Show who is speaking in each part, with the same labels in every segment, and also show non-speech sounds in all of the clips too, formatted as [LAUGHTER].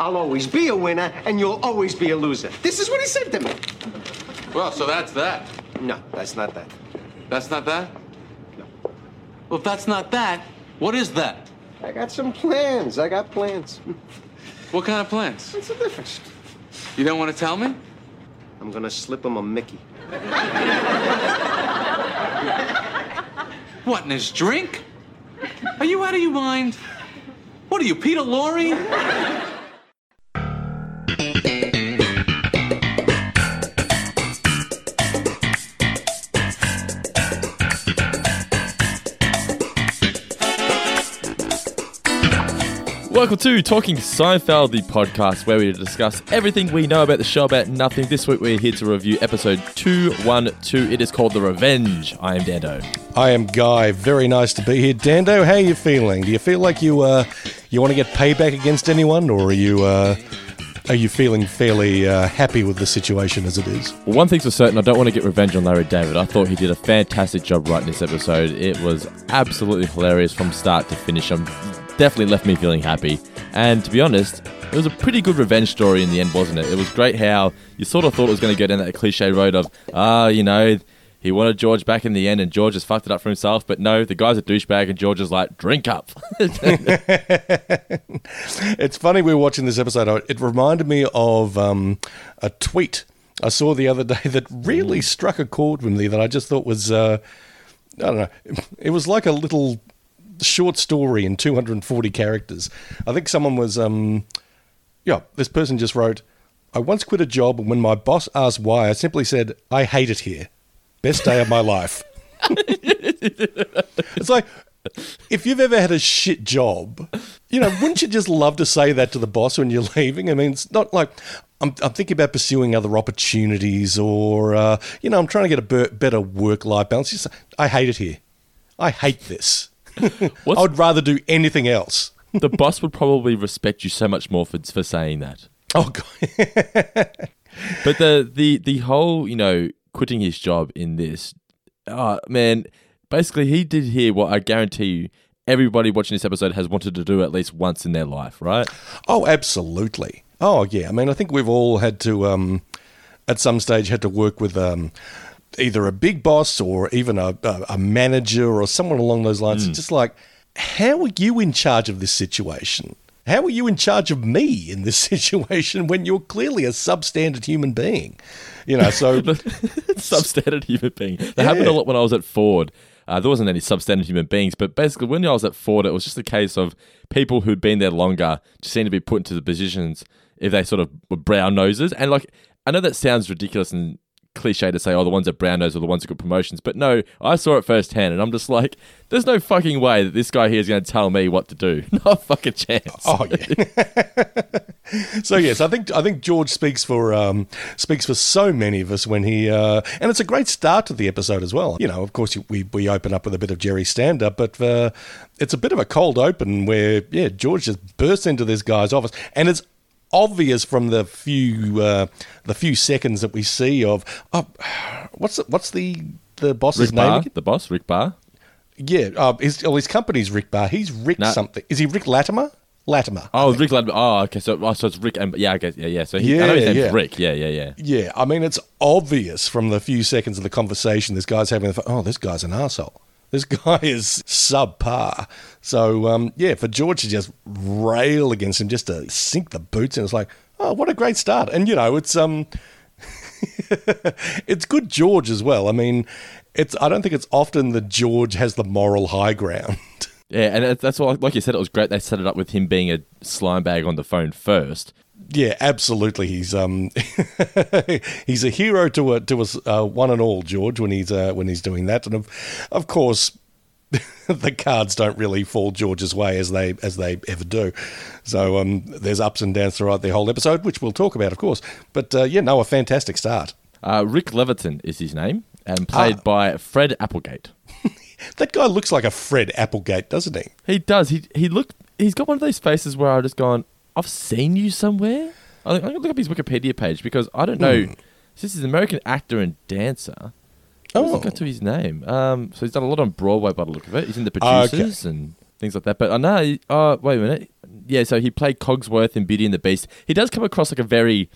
Speaker 1: I'll always be a winner, and you'll always be a loser. This is what he said to me.
Speaker 2: Well, so that's that.
Speaker 1: No, that's not that.
Speaker 2: That's not that?
Speaker 1: No.
Speaker 2: Well, if that's not that, what is that?
Speaker 1: I got some plans. I got plans.
Speaker 2: What kind of plans?
Speaker 1: What's the difference?
Speaker 2: You don't want to tell me?
Speaker 1: I'm gonna slip him a Mickey. [LAUGHS]
Speaker 2: What, in his drink? Are you out of your mind? What are you, Peter Lorre?
Speaker 3: Welcome to Talking Seinfeld, the podcast where we discuss everything we know about the show about nothing. This week we're here to review episode 212. It is called The Revenge. I am Dando.
Speaker 4: I am Guy. Very nice to be here. Dando, how are you feeling? Do you feel like you uh, you want to get payback against anyone, or are you uh, are you feeling fairly uh, happy with the situation as it is?
Speaker 3: Well, one thing's for certain, I don't want to get revenge on Larry David. I thought he did a fantastic job writing this episode. It was absolutely hilarious from start to finish. I'm definitely left me feeling happy. And to be honest, it was a pretty good revenge story in the end, wasn't it? It was great how you sort of thought it was going to go down that cliche road of, ah, you know, he wanted George back in the end and George has fucked it up for himself. But no, the guy's a douchebag and George is like, drink up. [LAUGHS]
Speaker 4: It's funny we were watching this episode. It reminded me of um, a tweet I saw the other day [LAUGHS] that really struck a chord with me that I just thought was, uh, I don't know, it was like a little short story in 240 characters. I think someone was, um, yeah, this person just wrote, I once quit a job and when my boss asked why, I simply said, I hate it here. Best day of my life. [LAUGHS] it's like, if you've ever had a shit job, you know, wouldn't you just love to say that to the boss when you're [LAUGHS] leaving? I mean, it's not like I'm, I'm thinking about pursuing other opportunities or, uh, you know, I'm trying to get a better work life balance. Just, I hate it here. I hate this. [LAUGHS]
Speaker 3: What's-
Speaker 4: I'd rather do anything else. [LAUGHS]
Speaker 3: the boss would probably respect you so much more for, for saying that.
Speaker 4: Oh, God. [LAUGHS]
Speaker 3: But the, the, the whole, you know, quitting his job in this, oh, man, basically he did hear what I guarantee you everybody watching this episode has wanted to do at least once in their life, right?
Speaker 4: Oh, absolutely. Oh, yeah. I mean, I think we've all had to, um, at some stage, had to work with um, either a big boss or even a, a, manager or someone along those lines. It's just like, how are you in charge of this situation? How are you in charge of me in this [LAUGHS] situation when you're clearly a substandard human being? You know, so [LAUGHS]
Speaker 3: substandard human being. That happened a lot when I was at Ford. Uh, there wasn't any substandard human beings, but basically when I was at Ford, it was just a case of people who'd been there longer just seemed to be put into the positions if they sort of were brown noses. And like, I know that sounds ridiculous and cliche to say, oh, the ones at brown nose are the ones that got promotions, but no, I saw it firsthand, and I'm just like, there's no fucking way that this guy here is going to tell me what to do. [LAUGHS] Not a fucking chance.
Speaker 4: Oh yeah. [LAUGHS] so yes, I think I think George speaks for um, speaks for so many of us when he uh, and it's a great start to the episode as well. You know, of course, we we open up with a bit of Jerry stand up, but uh, it's a bit of a cold open where yeah, George just bursts into this guy's office, and it's obvious from the few uh, the few seconds that we see of oh, what's the, what's the the boss's
Speaker 3: Rick
Speaker 4: name?
Speaker 3: Barr, the boss, Rick Barr.
Speaker 4: Yeah, uh, his, well, his company's Rick Barr. He's Rick
Speaker 3: No.
Speaker 4: something. Is he Rick Latimer? Latimer.
Speaker 3: Oh, Rick Lad- Oh, okay. So, oh, so it's Rick and yeah, I guess yeah, yeah. So he, I know his
Speaker 4: Yeah,
Speaker 3: name's
Speaker 4: yeah.
Speaker 3: Rick. Yeah, yeah, yeah.
Speaker 4: Yeah, I mean, it's obvious from the few seconds of the conversation this guy's having. The, oh, this guy's an asshole. This guy is subpar. So, um, yeah, for George to just rail against him, just to sink the boots, and it's like, oh, what a great start. And you know, it's um, [LAUGHS] it's good George as well. I mean, it's I don't think it's often that George has the moral high ground. [LAUGHS]
Speaker 3: Yeah, and that's what, like you said, it was great. They set it up with him being a slime bag on the phone first.
Speaker 4: Yeah, absolutely. He's um [LAUGHS] he's a hero to a, to us uh, one and all, George. When he's uh, when he's doing that, and of of course, [LAUGHS] the cards don't really fall George's way as they as they ever do. So um, there's ups and downs throughout the whole episode, which we'll talk about, of course. But uh, yeah, no, a fantastic start.
Speaker 3: Uh, Rick Levitan is his name, and played
Speaker 4: Ah.
Speaker 3: by Fred Applegate. [LAUGHS]
Speaker 4: That guy looks like a Fred Applegate, doesn't he?
Speaker 3: He does. He he look. He's got one of those faces where I just gone. I've seen you somewhere. I- I'm gonna look up his Wikipedia page because I don't know. Hmm. This is an American actor and dancer. Oh,
Speaker 4: Oh.
Speaker 3: got to his name. Um, so he's done a lot on Broadway by the look of it. He's in the
Speaker 4: Okay.
Speaker 3: producers and things like that. But I know. Oh, wait a minute. Yeah, so he played Cogsworth in Beauty and the Beast. He does come across like a very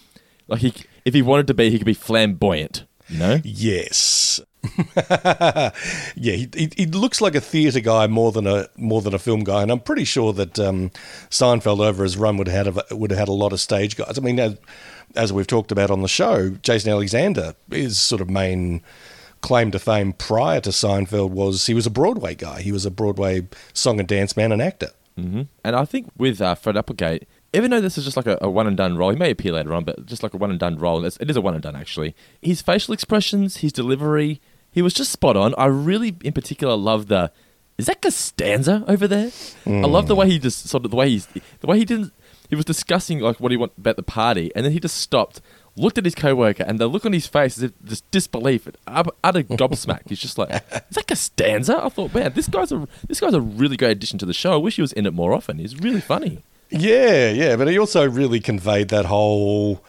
Speaker 3: like he if he wanted to be, he could be flamboyant. You know?
Speaker 4: Yes. [LAUGHS] yeah, he, he, he looks like a theatre guy more than a more than a film guy, and I'm pretty sure that um, Seinfeld over his run would have had a, would have had a lot of stage guys. I mean, as, as we've talked about on the show, Jason Alexander is sort of main claim to fame prior to Seinfeld was he was a Broadway guy. He was a Broadway song and dance man and actor.
Speaker 3: Mm-hmm. And I think with uh, Fred Applegate, even though this is just like a, a, one and done role, he may appear later on, but just like a one and done role, it is a one and done actually. His facial expressions, his delivery, he was just spot on. I really, in particular, love the. Is that Costanza over there? Mm. I love the way he just sort of the way he's the way he didn't. He was discussing like what he want about the party, and then he just stopped, looked at his coworker, and the look on his face is just disbelief, it utter [LAUGHS] gobsmack. He's just like, "Is that Costanza?" I thought, man, this guy's a this guy's a really great addition to the show. I wish he was in it more often. He's really funny.
Speaker 4: Yeah, yeah, but he also really conveyed that whole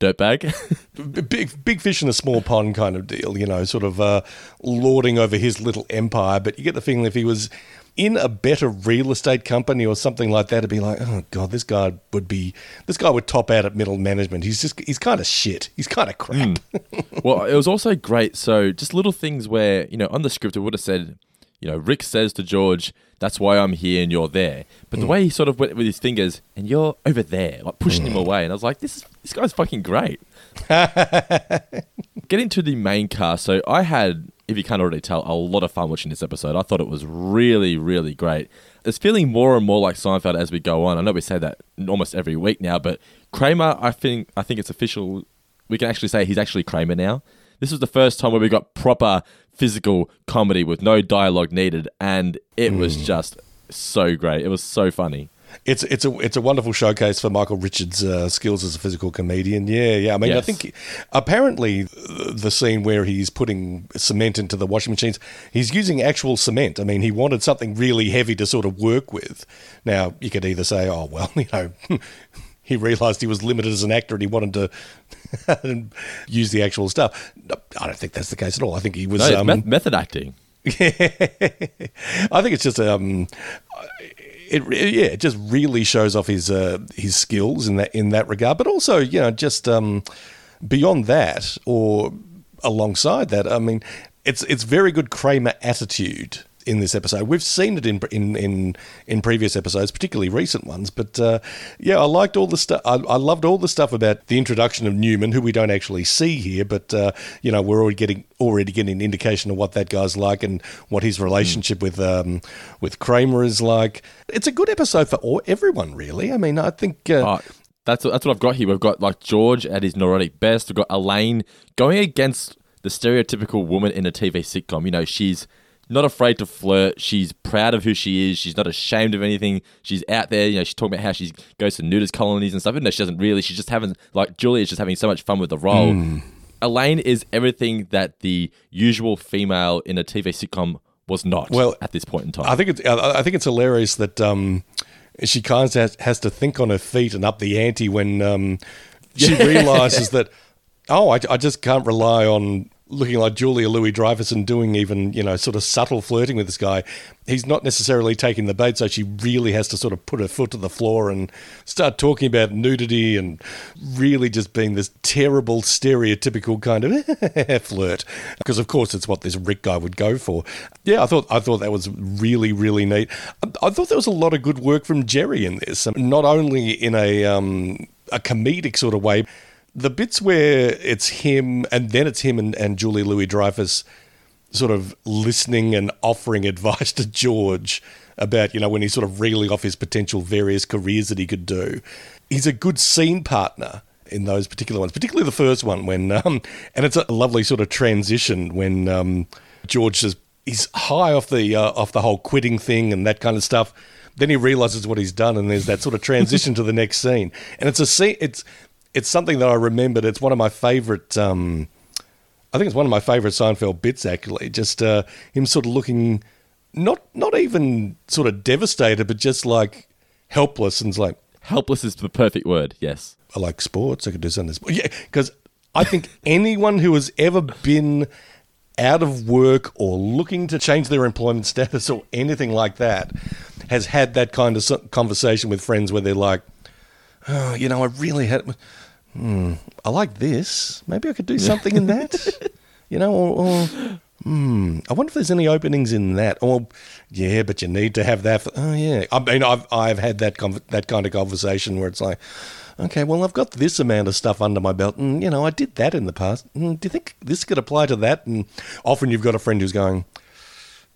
Speaker 3: dirtbag,
Speaker 4: big big fish in a small pond kind of deal. You know, sort of uh, lording over his little empire. But you get the feeling if he was in a better real estate company or something like that, it'd be like, oh god, this guy would be this guy would top out at middle management. He's just he's kind of shit. He's kind of crap.
Speaker 3: Mm. [LAUGHS] well, it was also great. So just little things where you know on the script it would have said you know, Rick says to George, "That's why I'm here and you're there." But mm. the way he sort of went with his fingers, and you're over there, like pushing mm. him away, and I was like, "This is this guy's fucking great." [LAUGHS] Getting to the main cast, so I had, if you can't already tell, a lot of fun watching this episode. I thought it was really, really great. It's feeling more and more like Seinfeld as we go on. I know we say that almost every week now, but Kramer, I think, I think it's official. We can actually say he's actually Kramer now. This was the first time where we got proper physical comedy with no dialogue needed, and it mm. was hmm. just so great. It was so funny.
Speaker 4: It's it's a it's a wonderful showcase for Michael Richards' uh, skills as a physical comedian. Yeah, yeah. I mean, yes. I think apparently the scene where he's putting cement into the washing machines, he's using actual cement. I mean, he wanted something really heavy to sort of work with. Now you could either say, "Oh well, [LAUGHS] you know." He realised he was limited as an actor and he wanted to [LAUGHS] use the actual stuff. I don't think that's the case at all. I think he was
Speaker 3: no, um, method acting. [LAUGHS]
Speaker 4: I think it's just um, it yeah, it just really shows off his uh, his skills in that in that regard. But also, you know, just um, beyond that or alongside that, I mean, it's it's very good Kramer attitude in this episode. We've seen it in in in, in previous episodes, particularly recent ones. But uh, yeah, I liked all the stuff. I, I, loved all the stuff about the introduction of Newman, who we don't actually see here, but uh, you know we're already getting already getting an indication of what that guy's like and what his relationship mm. with um, with Kramer is like. It's a good episode for all, everyone, really. I mean, I think. Uh,
Speaker 3: oh, that's that's what I've got here. We've got like George at his neurotic best. We've got Elaine going against the stereotypical woman in a TV sitcom. You know, she's not afraid to flirt. She's proud of who she is. She's not ashamed of anything. She's out there. You know, she's talking about how she goes to nudist colonies and stuff. Even though she doesn't really, she's just having like Julia is just having so much fun with the role. Mm. Elaine is everything that the usual female in a TV sitcom was not. Well, at this point in time,
Speaker 4: I think it's I think it's hilarious that um, she kind of has, has, to think on her feet and up the ante when um, she [LAUGHS] realizes that oh, I, I just can't rely on looking like Julia Louis Dreyfus and doing even, you know, sort of subtle flirting with this guy, he's not necessarily taking the bait. So she really has to sort of put her foot to the floor and start talking about nudity and really just being this terrible, stereotypical kind of [LAUGHS] flirt. Because of course it's what this Rick guy would go for. Yeah, I thought I thought that was really, really neat. I, I thought there was a lot of good work from Jerry in this, not only in a um, a comedic sort of way the bits where it's him and then it's him and, and Julie Louis Dreyfus sort of listening and offering [LAUGHS] advice to George about, you know, when he's sort of reeling off his potential various careers that he could do. He's a good scene partner in those particular ones, particularly the first one when, um, and it's a lovely sort of transition when um, George says he's high off the uh, off the whole quitting thing and that kind of stuff. Then he realizes what he's done, and there's that sort of transition to the next scene. And it's a scene. It's it's something that I remembered. It's one of my favorite. Um, I think it's one of my favorite Seinfeld bits. Actually, just uh, him sort of looking not not even sort of devastated, but just like helpless, and it's like
Speaker 3: helpless is the perfect word. Yes,
Speaker 4: I like sports. I could do something. Yeah, because I think [LAUGHS] anyone who has ever been out of work or looking to change their employment status or anything like that has had that kind of conversation with friends where they're like, oh, you know, I really had. Hmm, I like this. Maybe I could do something in that. You know, or, or hmm, I wonder if there's any openings in that. Or yeah, but you need to have that. For, oh yeah, I mean, I've I've had that con that kind of conversation where it's like, okay, well, I've got this amount of stuff under my belt, and you know, I did that in the past. Mm, do you think this could apply to that? And often you've got a friend who's going.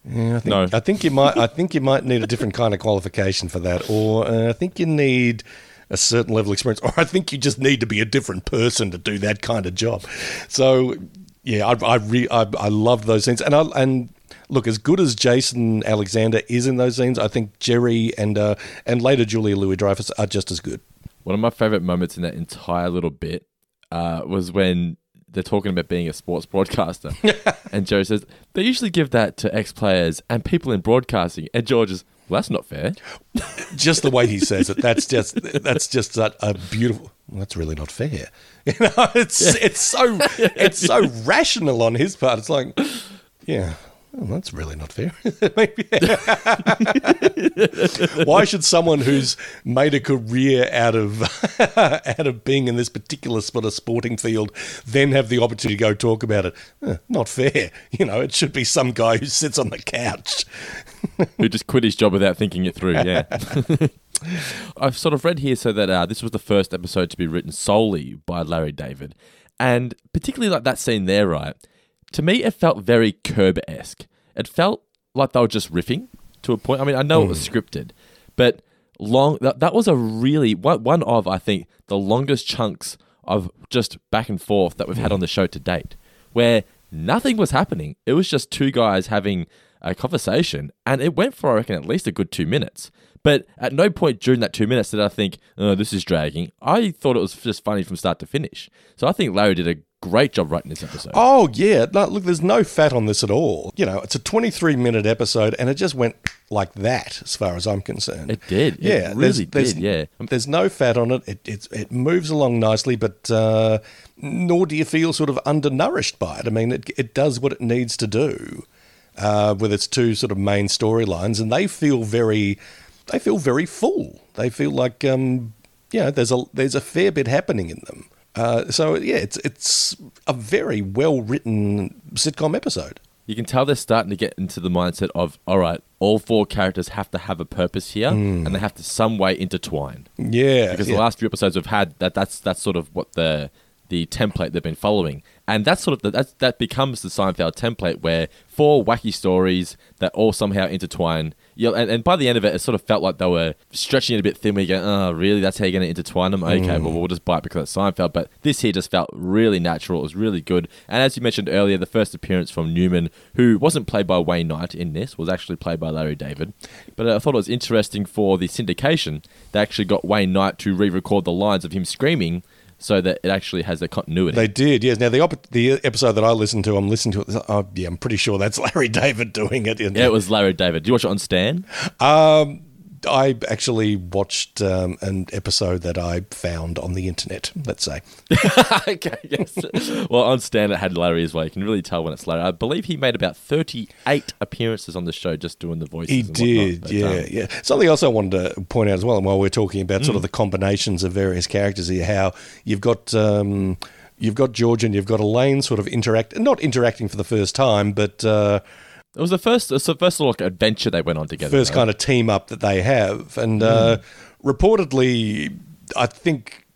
Speaker 4: Yeah, I think,
Speaker 3: No.
Speaker 4: I think you might. I think you might need a different kind of qualification for that, or uh, I think you need a certain level of experience, or I think you just need to be a different person to do that kind of job. So, yeah, I I, re, I, I loved those scenes, and I and look as good as Jason Alexander is in those scenes, I think Jerry and uh, and later Julia Louis Dreyfus are just as good.
Speaker 3: One of my favorite moments in that entire little bit uh, was when they're talking about being a sports broadcaster, [LAUGHS] and Joe says they usually give that to ex players and people in broadcasting, and George is, well, that's not fair. [LAUGHS]
Speaker 4: just the way he says it that's just that's just a, a beautiful well, that's really not fair. [LAUGHS] You know it's it's so it's so [LAUGHS] rational on his part. It's like yeah well, that's really not fair. [LAUGHS] [LAUGHS] Why should someone who's made a career out of [LAUGHS] out of being in this particular sort of sporting field then have the opportunity to go talk about it? Not fair. You know, it should be some guy who sits on the couch.
Speaker 3: who just quit his job without thinking it through. Yeah. I've sort of read here so that uh, this was the first episode to be written solely by Larry David. And particularly like that scene there, right? To me, it felt very Curb esque. It felt like they were just riffing to a point. I mean, I know it was mm. scripted, but long that, that was a really one, one of, I think, the longest chunks of just back and forth that we've had mm. on the show to date, where nothing was happening. It was just two guys having a conversation, and it went for I reckon at least a good two minutes. But at no point during that two minutes did I think, "Oh, this is dragging." I thought it was just funny from start to finish. So I think Larry did a great job writing this episode.
Speaker 4: Oh yeah, no, look, there's no fat on this at all. You know, it's a 23 minute episode, and it just went like that, as far as I'm concerned.
Speaker 3: It did. It
Speaker 4: yeah,
Speaker 3: really
Speaker 4: there's,
Speaker 3: did,
Speaker 4: there's-
Speaker 3: yeah.
Speaker 4: there's no fat on it. It it, it moves along nicely, but uh, nor do you feel sort of undernourished by it. I mean, it it does what it needs to do uh, with its two sort of main storylines, and they feel very they feel very full. They feel like um, you know, there's a there's a fair bit happening in them. Uh, so yeah, it's it's a very well written sitcom episode.
Speaker 3: You can tell they're starting to get into the mindset of, all right, all four characters have to have a purpose here, and they have to some way intertwine.
Speaker 4: Yeah,
Speaker 3: Because
Speaker 4: yeah.
Speaker 3: the last few episodes we've had, that that's that's sort of what the the template they've been following, and that's sort of the, that that becomes the Seinfeld template where four wacky stories that all somehow intertwine. You know, and, and by the end of it, it sort of felt like they were stretching it a bit thin. You go, oh, really? That's how you're going to intertwine them? Okay, mm. well, we'll just bite because it's Seinfeld. But this here just felt really natural. It was really good. And as you mentioned earlier, the first appearance from Newman, who wasn't played by Wayne Knight in this, was actually played by Larry David. But I thought it was interesting for the syndication. They actually got Wayne Knight to re-record the lines of him screaming. So that it actually has a continuity.
Speaker 4: They did, yes. Now the op- the episode that I listened to, I'm listening to it. Oh, yeah, I'm pretty sure that's [LAUGHS] Larry David doing it.
Speaker 3: yeah, it was Larry David. Did you watch it on Stan?
Speaker 4: Um, I actually watched um, an episode that I found on the internet. Let's say. [LAUGHS]
Speaker 3: okay, yes. Well, on Stan, it had Larry as well. You can really tell when it's Larry. I believe he made about 38 appearances on the show just doing the voices.
Speaker 4: He did,
Speaker 3: but,
Speaker 4: yeah,
Speaker 3: um,
Speaker 4: yeah. Something else I wanted to point out as well, and while we're talking about
Speaker 3: Mm.
Speaker 4: sort of the combinations of various characters here, how you've got um, you've got George and you've got Elaine sort of interact, not interacting for the first time, but uh,
Speaker 3: It was the first, was the first little adventure they went on together.
Speaker 4: first
Speaker 3: though.
Speaker 4: kind of team up that they have, and uh, reportedly, I think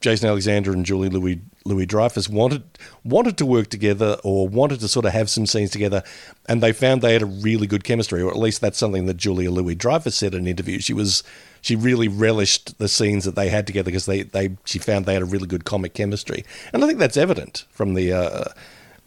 Speaker 4: Jason Alexander and Julie Louis Louis Dreyfus wanted wanted to work together or wanted to sort of have some scenes together, and they found they had a really good chemistry, or at least that's something that Julia Louis Dreyfus said in an interview. She was she really relished the scenes that they had together because they, they she found they had a really good comic chemistry, and I think that's evident from the uh,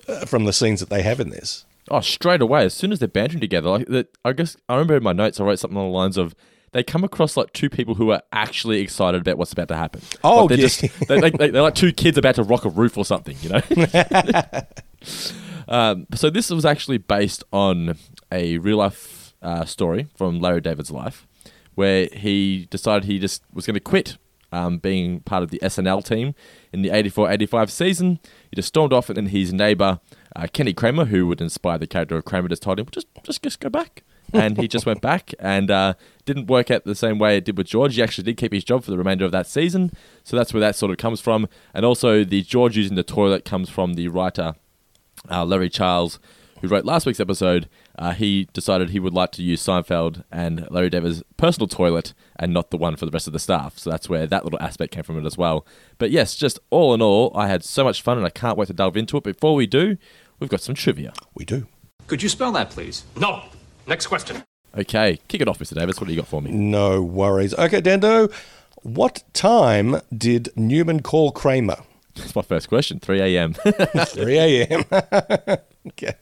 Speaker 4: uh, from the scenes that they have in this.
Speaker 3: Oh, straight away, as soon as they're bantering together, like that. I guess I remember in my notes, I wrote something along the lines of. They come across like two people who are actually excited about what's about to happen.
Speaker 4: Oh,
Speaker 3: Like, they're
Speaker 4: yeah.
Speaker 3: just they, they, they're like two kids about to rock a roof or something, you know. [LAUGHS] [LAUGHS] um, so this was actually based on a real life uh, story from Larry David's life, where he decided he just was going to quit um, being part of the SNL team in the 84-85 season. He just stormed off, and then his neighbor uh, Kenny Kramer, who would inspire the character of Kramer, just told him, "Just, just, just go back." and he just went back and uh, didn't work out the same way it did with George. He actually did keep his job for the remainder of that season, so that's where that sort of comes from. And also, the George using the toilet comes from the writer uh, Larry Charles, who wrote last week's episode. Uh, he decided he would like to use Seinfeld and Larry David's personal toilet and not the one for the rest of the staff. So that's where that little aspect came from it as well. But yes, just all in all, I had so much fun and I can't wait to delve into it. Before we do, we've got some trivia.
Speaker 4: We do.
Speaker 2: Could you spell that, please?
Speaker 5: No. Next question.
Speaker 3: Okay, kick it off, Mr. Davis. What do you got for me?
Speaker 4: No worries. Okay, Dando, what time did Newman call Kramer?
Speaker 3: That's my first question. 3 a.m. [LAUGHS]
Speaker 4: 3 a.m. [LAUGHS] okay.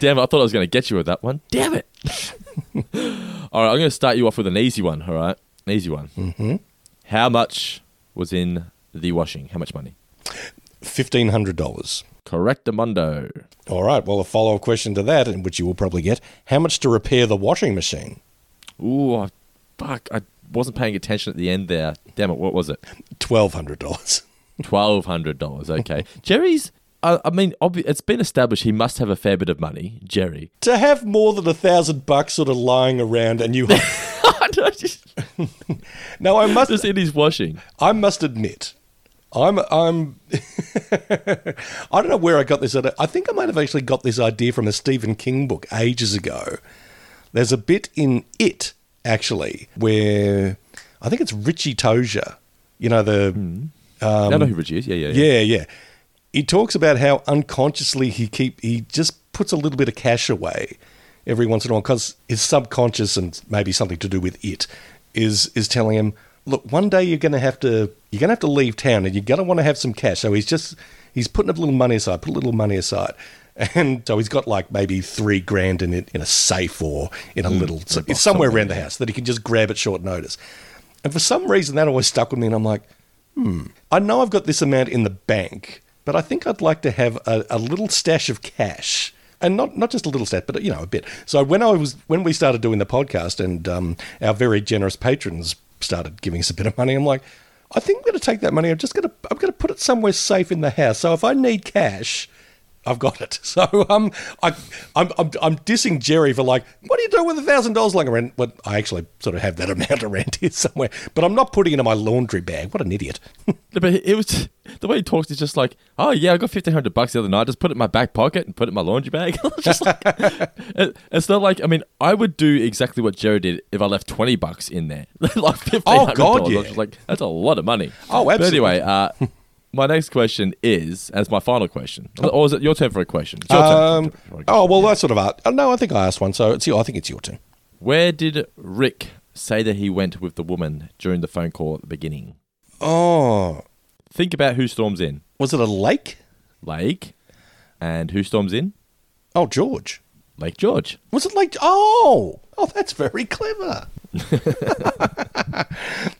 Speaker 3: Damn it, I thought I was going to get you with that one. Damn it. [LAUGHS] all right, I'm going to start you off with an easy one, all right? An easy one. Mm-hmm. How much was in the washing? How much money?
Speaker 4: $1,500.
Speaker 3: Correct, Amundo.
Speaker 4: All right. Well, a follow up question to that, which you will probably get how much to repair the washing machine?
Speaker 3: Ooh, fuck. I wasn't paying attention at the end there. Damn it, what was it?
Speaker 4: $1,200.
Speaker 3: $1,200. Okay. [LAUGHS] Jerry's, I, I mean, obvi- it's been established he must have a fair bit of money. Jerry.
Speaker 4: to have more than a thousand bucks sort of lying around and you. [LAUGHS]
Speaker 3: just, [LAUGHS]
Speaker 4: now, I must.
Speaker 3: just in his washing.
Speaker 4: I must admit, I'm I'm [LAUGHS] I don't know where I got this. idea. I think I might have actually got this idea from a Stephen King book ages ago. There's a bit in it actually where I think it's Richie Tozier. You know the hmm.
Speaker 3: um, I know who Richie is. Yeah, yeah, yeah.
Speaker 4: yeah yeah. He talks about how unconsciously he keep he just puts a little bit of cash away every once in a while because his subconscious and maybe something to do with it is is telling him, look, one day you're going to have to you're going to have to leave town and you're going to want to have some cash. So he's just he's putting a little money aside, put a little money aside. [LAUGHS] And so he's got like maybe three grand in it in a safe or in a little so it's somewhere around the house that he can just grab at short notice. And for some reason that always stuck with me and I'm like, hmm, I know I've got this amount in the bank, but I think I'd like to have a, a little stash of cash. And not, not just a little stash, but you know a bit. So when I was when we started doing the podcast and um, our very generous patrons started giving us a bit of money, I'm like, I think I'm going to take that money. I'm just going to I'm going to put it somewhere safe in the house. So if I need cash, I've got it. [LAUGHS] So um, I, I'm, I'm, I'm dissing Jerry for like, what do you do with a thousand dollars lying around? Well, I actually sort of have that [LAUGHS] amount around here somewhere, but I'm not putting it in my laundry bag. What an idiot! [LAUGHS]
Speaker 3: But it was the way he talks is just like, oh yeah, I got fifteen hundred bucks the other night. Just put it in my back pocket and put it in my laundry bag. It's just like, it- it's not like I mean, I would do exactly what Jerry did if I left twenty bucks in there, like fifteen hundred
Speaker 4: God,
Speaker 3: dollars. I
Speaker 4: yeah.
Speaker 3: was just like, that's a lot of money.
Speaker 4: Oh,
Speaker 3: But
Speaker 4: absolutely.
Speaker 3: anyway, uh, my next question is, as my final question, or is it your turn for a question? It's your turn
Speaker 4: Um, oh well, that's sort of art. No, I think I asked one, so it's your, I think it's your turn.
Speaker 3: Where did Rick say that he went with the woman during the phone call at the beginning?
Speaker 4: Oh,
Speaker 3: Think about who storms in.
Speaker 4: was it a lake?
Speaker 3: Lake, and who storms in?
Speaker 4: Oh, George.
Speaker 3: Lake George.
Speaker 4: Was it like? Oh, oh, that's very clever. [LAUGHS]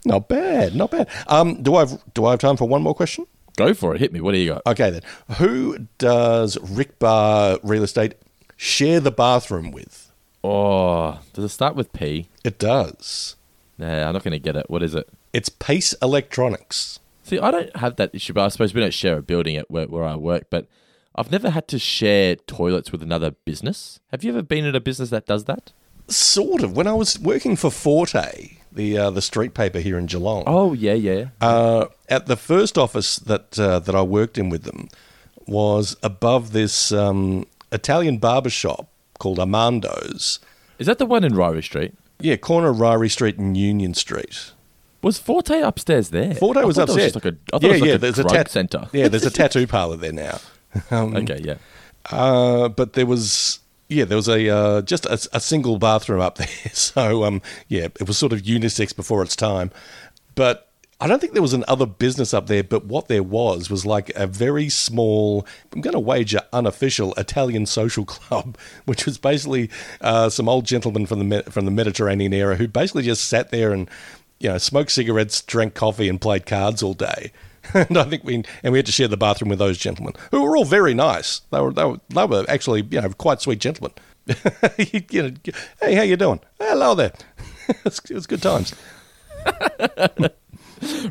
Speaker 4: not bad, not bad. Um, do I have do I have time for one more question?
Speaker 3: Go for it. Hit me. What do you got?
Speaker 4: Okay then. Who does Rick Barr Real Estate share the bathroom with?
Speaker 3: Oh, does it start with P?
Speaker 4: It does.
Speaker 3: Nah, I'm not going to get it. What is it?
Speaker 4: It's Pace Electronics.
Speaker 3: See, I don't have that issue, but I suppose we don't share a building at where, where I work, but I've never had to share toilets with another business. Have you ever been at a business that does that?
Speaker 4: Sort of. When I was working for Forte, the uh, the street paper here in Geelong,
Speaker 3: Oh, yeah, yeah.
Speaker 4: uh, at the first office that uh, that I worked in with them was above this um, Italian barber shop called Armando's.
Speaker 3: Is that the one in Ryrie Street?
Speaker 4: Yeah, corner of Ryrie Street and Union Street.
Speaker 3: Was Forte upstairs there?
Speaker 4: Forte
Speaker 3: I
Speaker 4: was upstairs.
Speaker 3: just like a, I thought it was like a
Speaker 4: there's
Speaker 3: drug
Speaker 4: tat-
Speaker 3: center.
Speaker 4: Yeah, there's a tattoo parlor there now. [LAUGHS] Um,
Speaker 3: Okay, yeah.
Speaker 4: Uh, but there was yeah, there was a uh, just a, a single bathroom up there. [LAUGHS] So um, yeah, it was sort of unisex before its time. But I don't think there was another business up there. But what there was was like a very small, I'm going to wager unofficial Italian social [LAUGHS] club, which was basically uh, some old gentlemen from the from the Mediterranean era who basically just sat there and you know smoked cigarettes, drank coffee, and played cards all day. [LAUGHS] And I think we and we had to share the bathroom with those gentlemen, who were all very nice. They were they were, they were actually you know quite sweet gentlemen. [LAUGHS] you know, hey, how you doing? Hello there. [LAUGHS] it, was, good times.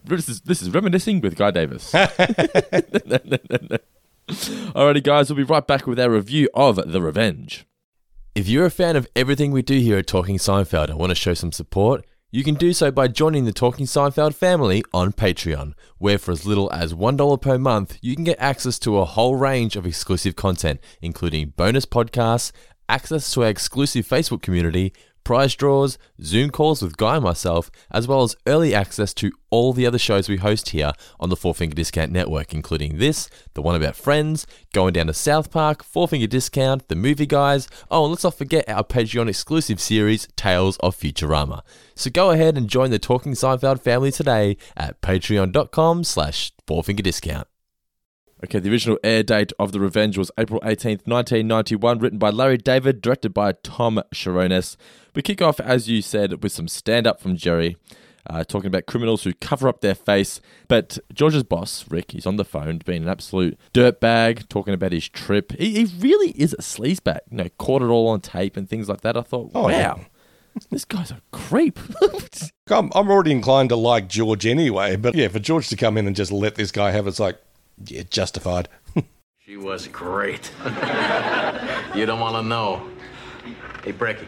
Speaker 3: This is, this is reminiscing with Guy Davis. Alrighty, guys, we'll be right back with our review of The Revenge. If you're a fan of everything we do here at Talking Seinfeld and want to show some support, you can do so by joining the Talking Seinfeld family on Patreon, where for as little as $1 per month, you can get access to a whole range of exclusive content, including bonus podcasts, access to our exclusive Facebook community, prize draws, Zoom calls with Guy and myself, as well as early access to all the other shows we host here on the Four Finger Discount Network, including this, the one about friends, going down to South Park, Four Finger Discount, the movie guys. Oh, and let's not forget our Patreon exclusive series, Tales of Futurama. So go ahead and join the Talking Seinfeld family today at patreon.com slash fourfingerdiscount. Okay, the original air date of The Revenge was April 18th, 1991, written by Larry David, directed by Tom Cherones. We kick off, as you said, with some stand up from Jerry, uh, talking about criminals who cover up their face. But George's boss, Rick, he's on the phone, being an absolute dirtbag, talking about his trip. He, he really is a sleazebag, you know, caught it all on tape and things like that. I thought,
Speaker 4: Oh,
Speaker 3: wow,
Speaker 4: yeah.
Speaker 3: this guy's a creep. [LAUGHS]
Speaker 4: I'm, I'm already inclined to like George anyway, but yeah, for George to come in and just let this guy have it's like, yeah, justified. [LAUGHS]
Speaker 5: She was great. [LAUGHS] you don't want to know. Hey, Brecky,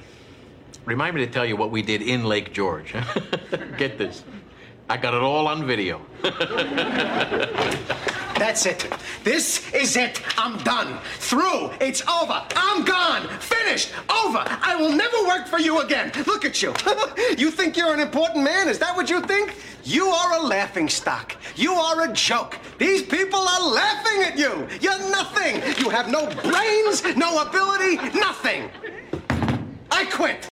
Speaker 5: remind me to tell you what we did in Lake George. [LAUGHS] Get this. I got it all on video.
Speaker 1: That's it. This is it. I'm done. Through. It's over. I'm gone. Finished. Over. I will never work for you again. Look at you. [LAUGHS] you think you're an important man? Is that what you think? You are a laughing stock. You are a joke. These people are laughing at you. You're nothing. You have no brains, no ability, nothing. I quit.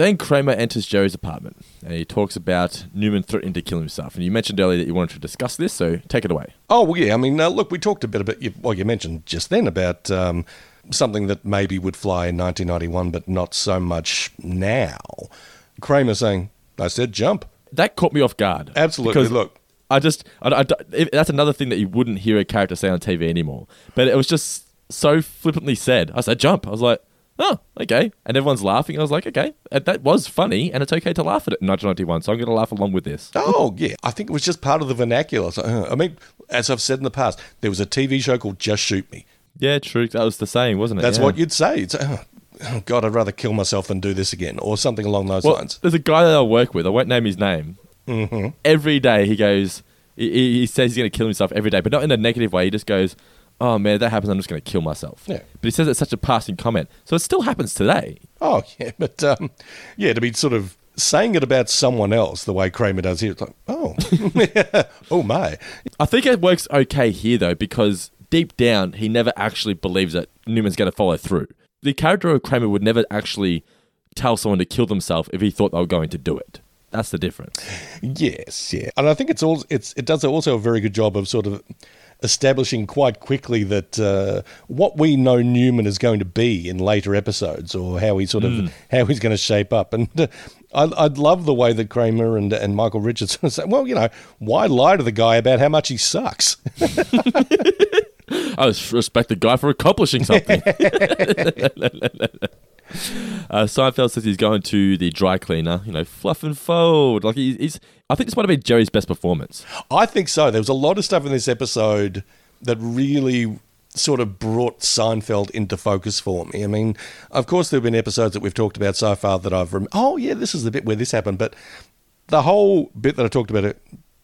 Speaker 3: Then Kramer enters Jerry's apartment and he talks about Newman threatening to kill himself. And you mentioned earlier that you wanted to discuss this, so take it away.
Speaker 4: Oh, well, yeah. I mean, uh, look, we talked a bit about, well, you mentioned just then about um, something that maybe would fly in 1991, but not so much now. Kramer saying, I said jump.
Speaker 3: That caught me off guard.
Speaker 4: Absolutely,
Speaker 3: Because
Speaker 4: look.
Speaker 3: I just, I, I- that's another thing that you wouldn't hear a character say on TV anymore. But it was just so flippantly said. I said, jump. I was like, oh, okay. And everyone's laughing. I was like, okay, and that was funny, and it's okay to laugh at it in 1991. So I'm going to laugh along with this.
Speaker 4: Oh, yeah. I think it was just part of the vernacular. So, uh, I mean, as I've said in the past, there was a TV show called Just Shoot Me.
Speaker 3: Yeah, true. That was the saying, wasn't it?
Speaker 4: That's
Speaker 3: Yeah.
Speaker 4: what you'd say. It's, oh, oh, God, I'd rather kill myself than do this again, or something along those
Speaker 3: Well,
Speaker 4: lines.
Speaker 3: there's a guy that I work with. I won't name his name. Mm-hmm. Every day he goes, he, he he says he's going to kill himself every day, but not in a negative way. He just goes, "Oh man, if that happens. I'm just going to kill myself."
Speaker 4: Yeah.
Speaker 3: But he says it's such a passing comment, so it still happens today.
Speaker 4: Oh, [LAUGHS] yeah. But, um, yeah, to be sort of saying it about someone else the way Kramer does here, it's like, oh, [LAUGHS] [LAUGHS] oh, my.
Speaker 3: I think it works okay here though because deep down he never actually believes that Newman's going to follow through. The character of Kramer would never actually tell someone to kill themselves if he thought they were going to do it. That's the difference.
Speaker 4: Yes, yeah, and I think it's all it's it does also a very good job of sort of establishing quite quickly that uh, what we know Newman is going to be in later episodes, or how he sort of how he's going to shape up. And uh, I, I'd love the way that Kramer and and Michael Richardson [LAUGHS] say, well, you know, why lie to the guy about how much he sucks? [LAUGHS]
Speaker 3: I respect the guy for accomplishing something. [LAUGHS] [LAUGHS] uh, Seinfeld says he's going to the dry cleaner, you know, fluff and fold. Like he, he's, I think this might have been Jerry's best performance.
Speaker 4: I think so. There was a lot of stuff in this episode that really sort of brought Seinfeld into focus for me. I mean, of course, there have been episodes that we've talked about so far that I've rem- oh yeah, this is the bit where this happened, but the whole bit that I talked about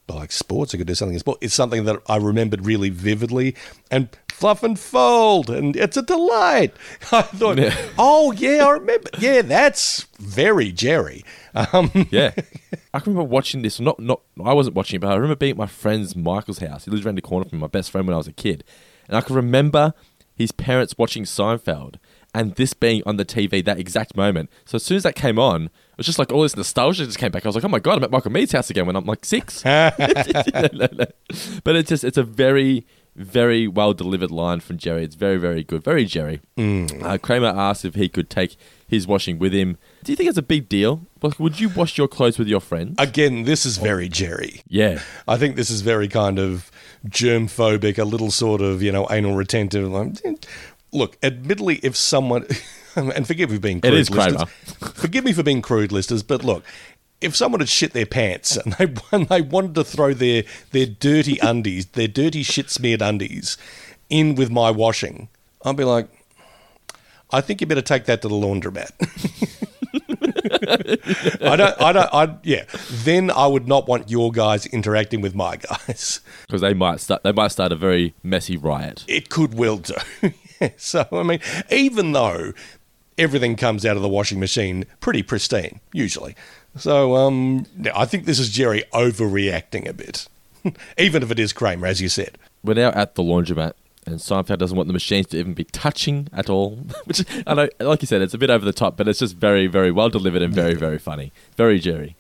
Speaker 4: Like sports, I could do something in sport. It's something that I remembered really vividly, and fluff and fold, and it's a delight. [LAUGHS] I thought,
Speaker 3: Yeah.
Speaker 4: oh yeah, I remember. Yeah, that's very Jerry. Um,
Speaker 3: Yeah, [LAUGHS] I can remember watching this. Not, not, I wasn't watching it, but I remember being at my friend's Michael's house. He lives around the corner from my best friend when I was a kid, and I can remember his parents watching Seinfeld and this being on the TV that exact moment. So as soon as that came on, it was just like all this nostalgia just came back. I was like, oh my god, I'm at Michael Mead's house again when I'm like six. [LAUGHS] [LAUGHS] but it's just it's a very very well delivered line from Jerry. It's very very good, very Jerry. Uh, Kramer asked if he could take his washing with him. Do you think it's a big deal? Like, would you wash your clothes with your friends?
Speaker 4: again, this is very Jerry.
Speaker 3: yeah.
Speaker 4: I think this is very kind of germ phobic, a little sort of, you know, anal retentive. Like, Look, admittedly, if someone, [LAUGHS] and forgive me for being crude,
Speaker 3: is
Speaker 4: listeners, forgive me for being crude, listeners, but look, if someone had shit their pants and they, [LAUGHS] and they wanted to throw their, their dirty [LAUGHS] undies, their dirty shit smeared undies, in with my washing, I'd be like, I think you better take that to the laundromat. I don't, I don't, I, yeah. Then I would not want your guys interacting with my guys.
Speaker 3: Because they might start. They might start a very messy riot.
Speaker 4: It could well do. [LAUGHS] so, I mean, even though everything comes out of the washing machine pretty pristine, usually. So, um, I think this is Jerry overreacting a bit. [LAUGHS] even if it is Kramer, as you said.
Speaker 3: We're now at the laundromat, and Seinfeld doesn't want the machines to even be touching at all. [LAUGHS] Which I know, like you said, it's a bit over the top, but it's just very, very well delivered and very, very funny. Very Jerry.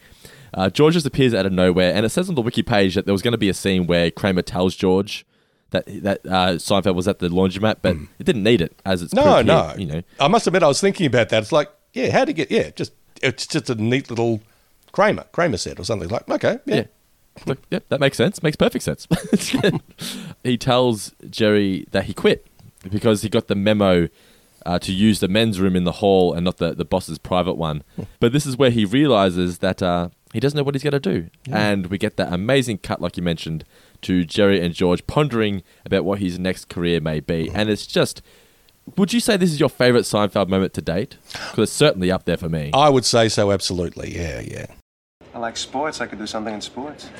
Speaker 3: Uh, George just appears out of nowhere, and it says on the wiki page that there was going to be a scene where Kramer tells George that that uh, Seinfeld was at the laundromat, but it didn't need it as it's
Speaker 4: No, no.
Speaker 3: here, you know.
Speaker 4: I must admit, I was thinking about that. It's like, yeah, how to get, yeah, just, it's just a neat little Kramer, Kramer set or something like, okay, yeah.
Speaker 3: Yeah. Yeah, that makes sense. Makes perfect sense. [LAUGHS] he tells Jerry that he quit because he got the memo uh, to use the men's room in the hall and not the, the boss's private one. [LAUGHS] But this is where he realizes that uh, he doesn't know what he's going to do. And we get that amazing cut, like you mentioned, to Jerry and George pondering about what his next career may be. And it's just. Would you say this is your favorite Seinfeld moment to date? Because it's certainly up there for me.
Speaker 4: I would say so, absolutely. Yeah, yeah.
Speaker 1: I like sports. I could do something in sports. [LAUGHS]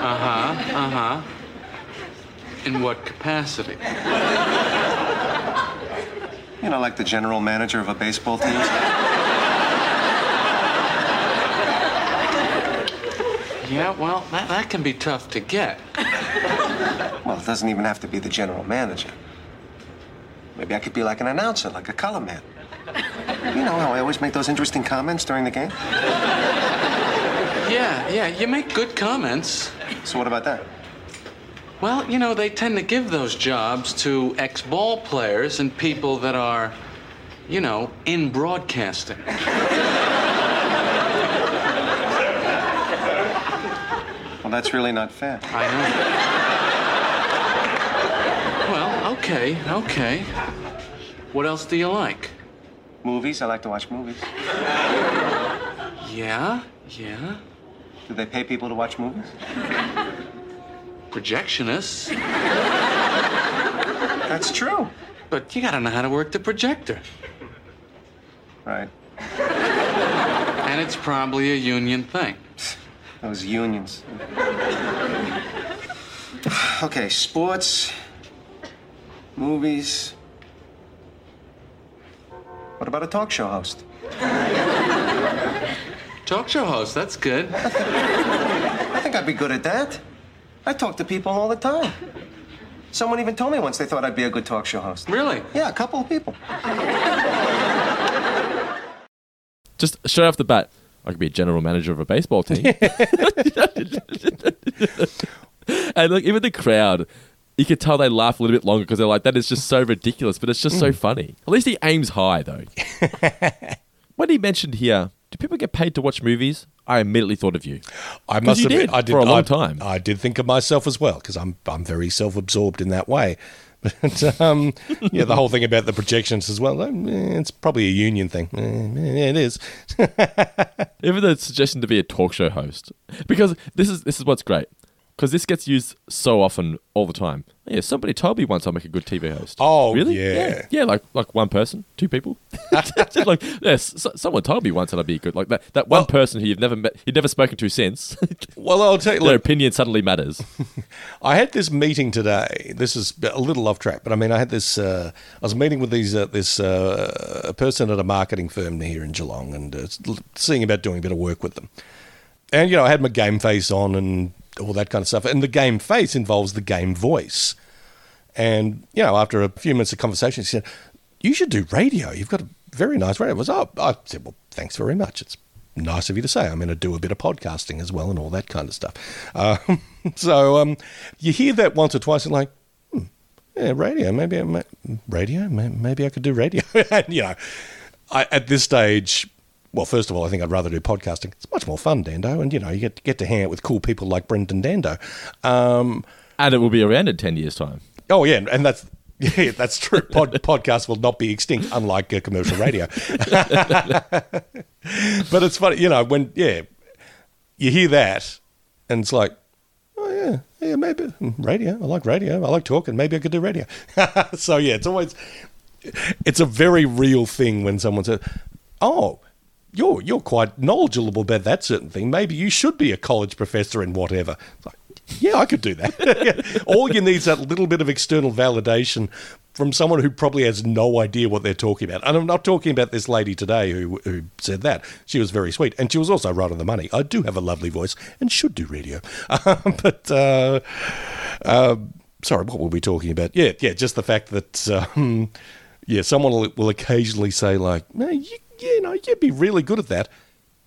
Speaker 2: Uh huh. Uh huh. In what capacity?
Speaker 1: You know, like the general manager of a baseball team.
Speaker 2: Yeah, well, that, that can be tough to get. [LAUGHS]
Speaker 1: Well, it doesn't even have to be the general manager. Maybe I could be like an announcer, like a color man. You know how I always make those interesting comments during the game?
Speaker 2: Yeah, yeah, you make good comments.
Speaker 1: So what about that?
Speaker 2: Well, you know, they tend to give those jobs to ex ball players and people that are, you know, in broadcasting. [LAUGHS]
Speaker 1: Well, that's really not fair.
Speaker 2: I know. Well, okay, okay. What else do you like?
Speaker 1: Movies, I like to watch movies.
Speaker 2: Yeah, yeah.
Speaker 1: Do they pay people to watch movies?
Speaker 2: Projectionists.
Speaker 1: That's true.
Speaker 2: But you gotta know how to work the projector.
Speaker 1: Right.
Speaker 2: And it's probably a union thing.
Speaker 1: Those unions. okay, sports, movies. What about a talk show host?
Speaker 2: Talk show host, that's good.
Speaker 1: I think I'd be good at that. I talk to people all the time. Someone even told me once they thought I'd be a good talk show host.
Speaker 2: Really?
Speaker 1: Yeah, a couple of people.
Speaker 3: Just straight off the bat, I could be a general manager of a baseball team. [LAUGHS] and like even the crowd, you could tell they laugh a little bit longer because they're like, "That is just so ridiculous," but it's just so hmm. funny. At least he aims high, though. [LAUGHS] when he mentioned here, do people get paid to watch movies? I immediately thought of you.
Speaker 4: I must
Speaker 3: you
Speaker 4: admit,
Speaker 3: did,
Speaker 4: I did
Speaker 3: for a long
Speaker 4: I-
Speaker 3: time.
Speaker 4: I did think of myself as well because I'm I'm very self-absorbed in that way. But um, yeah, the whole thing about the projections as well. eh, It's probably a union thing. Eh, Yeah, it is. [LAUGHS]
Speaker 3: Even the suggestion to be a talk show host, because this is this is what's great. Because this gets used so often, all the time. Yeah, somebody told me once I'll make a good TV host.
Speaker 4: Oh,
Speaker 3: really?
Speaker 4: yeah.
Speaker 3: yeah, like like one person, two people. [LAUGHS] like yes, so, someone told me once that I'd be good. Like that that one
Speaker 4: Well-
Speaker 3: person who you've never met, you've never spoken to since. [LAUGHS]
Speaker 4: Well, I'll tell you.
Speaker 3: their opinion suddenly matters. [LAUGHS]
Speaker 4: I had this meeting today. This is a little off track, but I mean, I had this. Uh, I was meeting with these uh, this uh, person at a marketing firm here in Geelong, and uh, seeing about doing a bit of work with them. And you know, I had my game face on and all that kind of stuff. And the game face involves the game voice. And you know, after a few minutes of conversation, she said, "You should do radio. You've got a very nice radio." I was, oh, I said, "Well, thanks very much. It's nice of you to say. I'm going to do a bit of podcasting as well and all that kind of stuff." Um, [LAUGHS] so um, you hear that once or twice, and like, hmm, yeah, radio. Maybe I radio. Maybe I could do radio. [LAUGHS] and you know, I, at this stage. Well, first of all, I think I'd rather do podcasting. It's much more fun, Dando, and you know you get get to hang out with cool people like Brendan Dando. Um,
Speaker 3: and it will be around in ten years' time.
Speaker 4: Oh yeah, and that's [LAUGHS] yeah, that's true. Pod, podcast will not be extinct, unlike uh, commercial radio. [LAUGHS] but it's funny, you know, when yeah, you hear that, and it's like, oh yeah, yeah, maybe mm, radio. I like radio. I like talking. Maybe I could do radio. [LAUGHS] so yeah, it's always it's a very real thing when someone says, "Oh, you're you're quite knowledgeable about that certain thing. Maybe you should be a college professor in whatever." Like, yeah, I could do that. [LAUGHS] All you need is that little bit of external validation from someone who probably has no idea what they're talking about. And I'm not talking about this lady today who, who said that. She was very sweet. And she was also right on the money. I do have a lovely voice and should do radio. [LAUGHS] but, uh, uh, sorry, what were we talking about? Yeah, yeah, just the fact that, um, yeah, someone will, will occasionally say, like, no, you, you know, you'd be really good at that.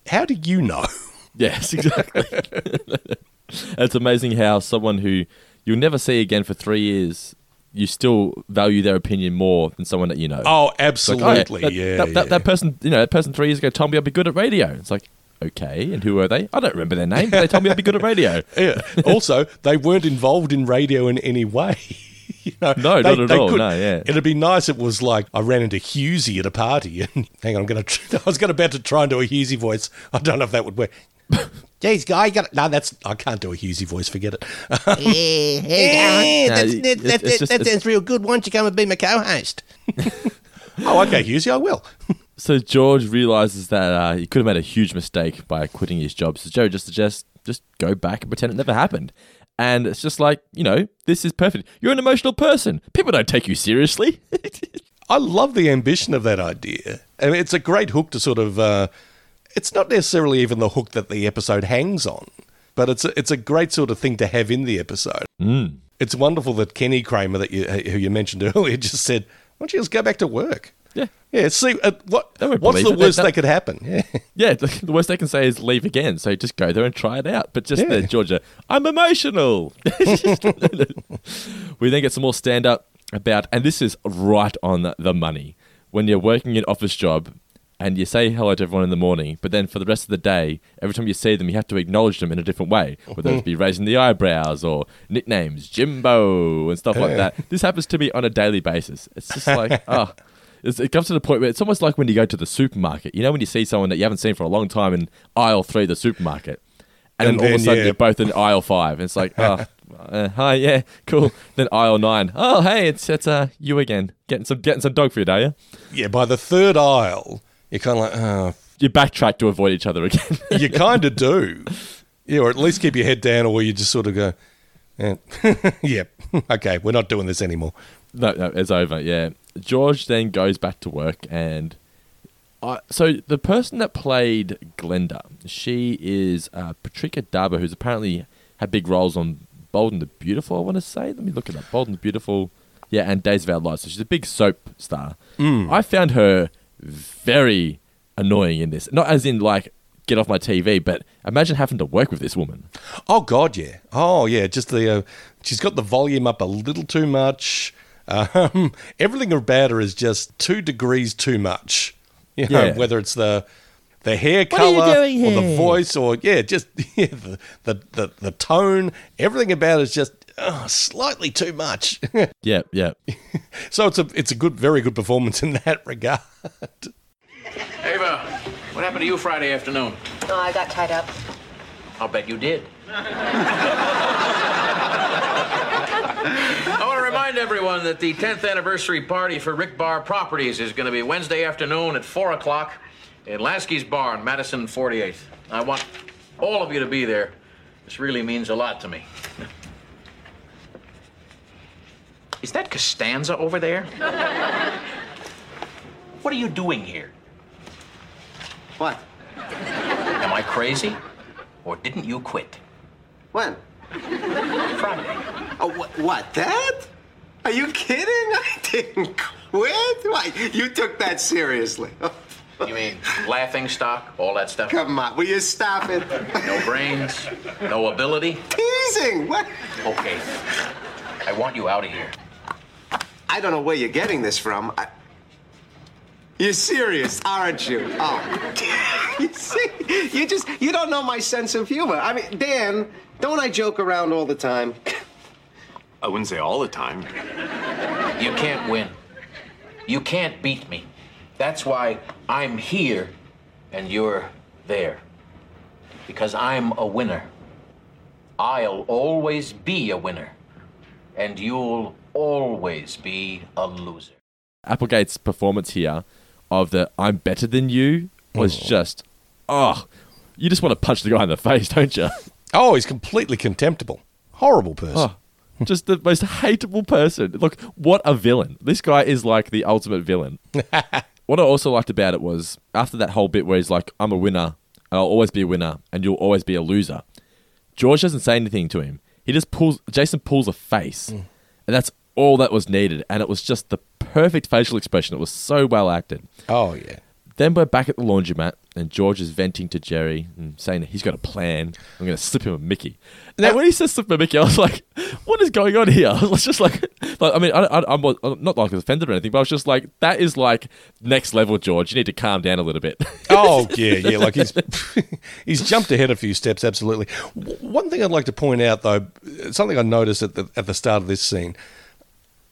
Speaker 4: How do you know? [LAUGHS]
Speaker 3: Yes, exactly. [LAUGHS] it's amazing how someone who you'll never see again for three years, you still value their opinion more than someone that you know.
Speaker 4: Oh,
Speaker 3: It's like, oh,
Speaker 4: absolutely.
Speaker 3: that,
Speaker 4: yeah,
Speaker 3: that,
Speaker 4: yeah.
Speaker 3: that, that person, you know, that person three years ago told me I'd be good at radio. It's like, okay, and who are they? I don't remember their name, but they told me I'd be good at radio. [LAUGHS]
Speaker 4: Yeah. Also, they weren't involved in radio in any way. [LAUGHS] you know,
Speaker 3: No,
Speaker 4: they-
Speaker 3: not at
Speaker 4: they
Speaker 3: all.
Speaker 4: could-
Speaker 3: No, yeah.
Speaker 4: It'd be nice. It was like I ran into Husey at a party, [LAUGHS] and hang on, I'm gonna. Tr- [LAUGHS] I was gonna about to try and do a Husey voice. I don't know if that would work. Jeez, guy, you got no. That's I can't do a Husey voice. Forget it.
Speaker 6: Hey, hey,
Speaker 3: No,
Speaker 6: that's,
Speaker 3: it-
Speaker 6: that, that,
Speaker 3: just-
Speaker 6: that sounds real good. Why don't you come and be my co-host?
Speaker 4: oh, okay, Husey, I will.
Speaker 3: So George realizes that uh, he could have made a huge mistake by quitting his job. So Joe just suggests just go back and pretend it never happened. And it's just like, you know, this is perfect. You're an emotional person. People don't take you seriously. [LAUGHS]
Speaker 4: I love the ambition of that idea. I mean, it's a great hook to sort of. Uh, it's not necessarily even the hook that the episode hangs on, but it's a, it's a great sort of thing to have in the episode. Mm. It's wonderful that Kenny Kramer, that you, who you mentioned [LAUGHS] earlier, just said, "Why don't you just go back to work?"
Speaker 3: Yeah.
Speaker 4: Yeah, see uh, what what's the
Speaker 3: it.
Speaker 4: worst that could happen? Yeah, [LAUGHS]
Speaker 3: Yeah, the, the worst they can say is leave again. So just go there and try it out. But just
Speaker 4: Yeah.
Speaker 3: the Georgia, I'm emotional. [LAUGHS] we then get some more stand up about, and this is right on the, the money. When you're working an office job and you say hello to everyone in the morning, but then for the rest of the day, every time you see them, you have to acknowledge them in a different way, whether it be raising the eyebrows or nicknames, Jimbo, and stuff like that. This happens to me on a daily basis. It's just like, oh. [LAUGHS] It's, it comes to the point where it's almost like when you go to the supermarket. You know, when you see someone that you haven't seen for a long time in aisle three of the supermarket, and,
Speaker 4: And
Speaker 3: then all of a sudden
Speaker 4: yeah.
Speaker 3: you're both in aisle five. And it's like, oh, [LAUGHS] uh, hi, yeah, cool. Then aisle nine. Oh, hey, it's it's uh you again, getting some getting some dog food, are you?
Speaker 4: yeah. By the third aisle, you're kind of like, oh,
Speaker 3: You backtrack to avoid each other again. [LAUGHS]
Speaker 4: you kind of do. [LAUGHS] Yeah, or at least keep your head down, or you just sort of go, eh, "Yep, okay, we're not doing this anymore."
Speaker 3: No, no, it's over. Yeah. George then goes back to work, and I so the person that played Glenda, she is uh, Patricia Darbo, who's apparently had big roles on Bold and the Beautiful. I want to say. Let me look at that. Bold and the Beautiful, yeah, and Days of Our Lives. So she's a big soap star. I found her very annoying in this. Not as in like get off my TV, but imagine having to work with this woman.
Speaker 4: Oh God, yeah. Oh yeah. Just the uh, she's got the volume up a little too much. Um, [LAUGHS] everything about her is just two degrees too much. You know,
Speaker 3: Yeah.
Speaker 4: whether it's the the hair
Speaker 6: What are you
Speaker 4: color or the voice or yeah, just [LAUGHS] yeah, the, the the the tone. Everything about it is just oh, slightly too much. [LAUGHS]
Speaker 3: Yeah, yeah.
Speaker 4: so it's a it's a good, very good performance in that regard.
Speaker 5: Ava, what happened to you Friday afternoon?
Speaker 7: Oh, I got tied up.
Speaker 5: I'll bet you did. I remind everyone that the 10th anniversary party for Rick Barr Properties is going to be Wednesday afternoon at 4 o'clock in Lasky's Barn, Madison 48th. I want all of you to be there. This really means a lot to me. Is that Costanza over there? What are you doing here?
Speaker 1: What?
Speaker 5: Am I crazy? Or didn't you quit?
Speaker 1: When?
Speaker 5: Friday.
Speaker 1: Oh, what, what? That? Are you kidding? I didn't quit. Why? You took that seriously.
Speaker 5: You mean laughing stock, all that stuff?
Speaker 1: Come on, will you stop it?
Speaker 5: No brains, no ability?
Speaker 1: Teasing. What?
Speaker 5: Okay. I want you out of here.
Speaker 1: I don't know where you're getting this from. I... You're serious, aren't you? Oh. [LAUGHS] you see, you just, you don't know my sense of humor. I mean, Dan, don't I joke around all the time? [LAUGHS]
Speaker 8: I wouldn't say all the time.
Speaker 5: You can't win. You can't beat me. That's why I'm here and you're there. Because I'm a winner. I'll always be a winner, and you'll always be a loser.
Speaker 3: Applegate's performance here of the I'm better than you was oh. just, oh, you just want to punch the guy in the face, don't you?
Speaker 4: Oh, he's completely contemptible. Horrible person.
Speaker 3: Oh, [LAUGHS] just the most hateable person. Look, what a villain. This guy is like the ultimate villain. [LAUGHS] what I also liked about it was after that whole bit where he's like, I'm a winner, and I'll always be a winner, and you'll always be a loser. George doesn't say anything to him. He just pulls, Jason pulls a face, mm. and that's all that was needed. And it was just the perfect facial expression. It was so well acted.
Speaker 4: Oh, yeah.
Speaker 3: Then we're back at the laundromat, and George is venting to Jerry and saying that he's got a plan. I'm going to slip him a Mickey. Now, when he says slip him a Mickey, I was like, "What is going on here?" [LAUGHS] I was just like, like I mean, I, I'm not like offended or anything, but I was just like, "That is like next level, George. You need to calm down a little bit." [LAUGHS]
Speaker 4: Oh yeah, yeah. Like he's [LAUGHS] he's jumped ahead a few steps. Absolutely. One thing I'd like to point out, though, something I noticed at the at the start of this scene,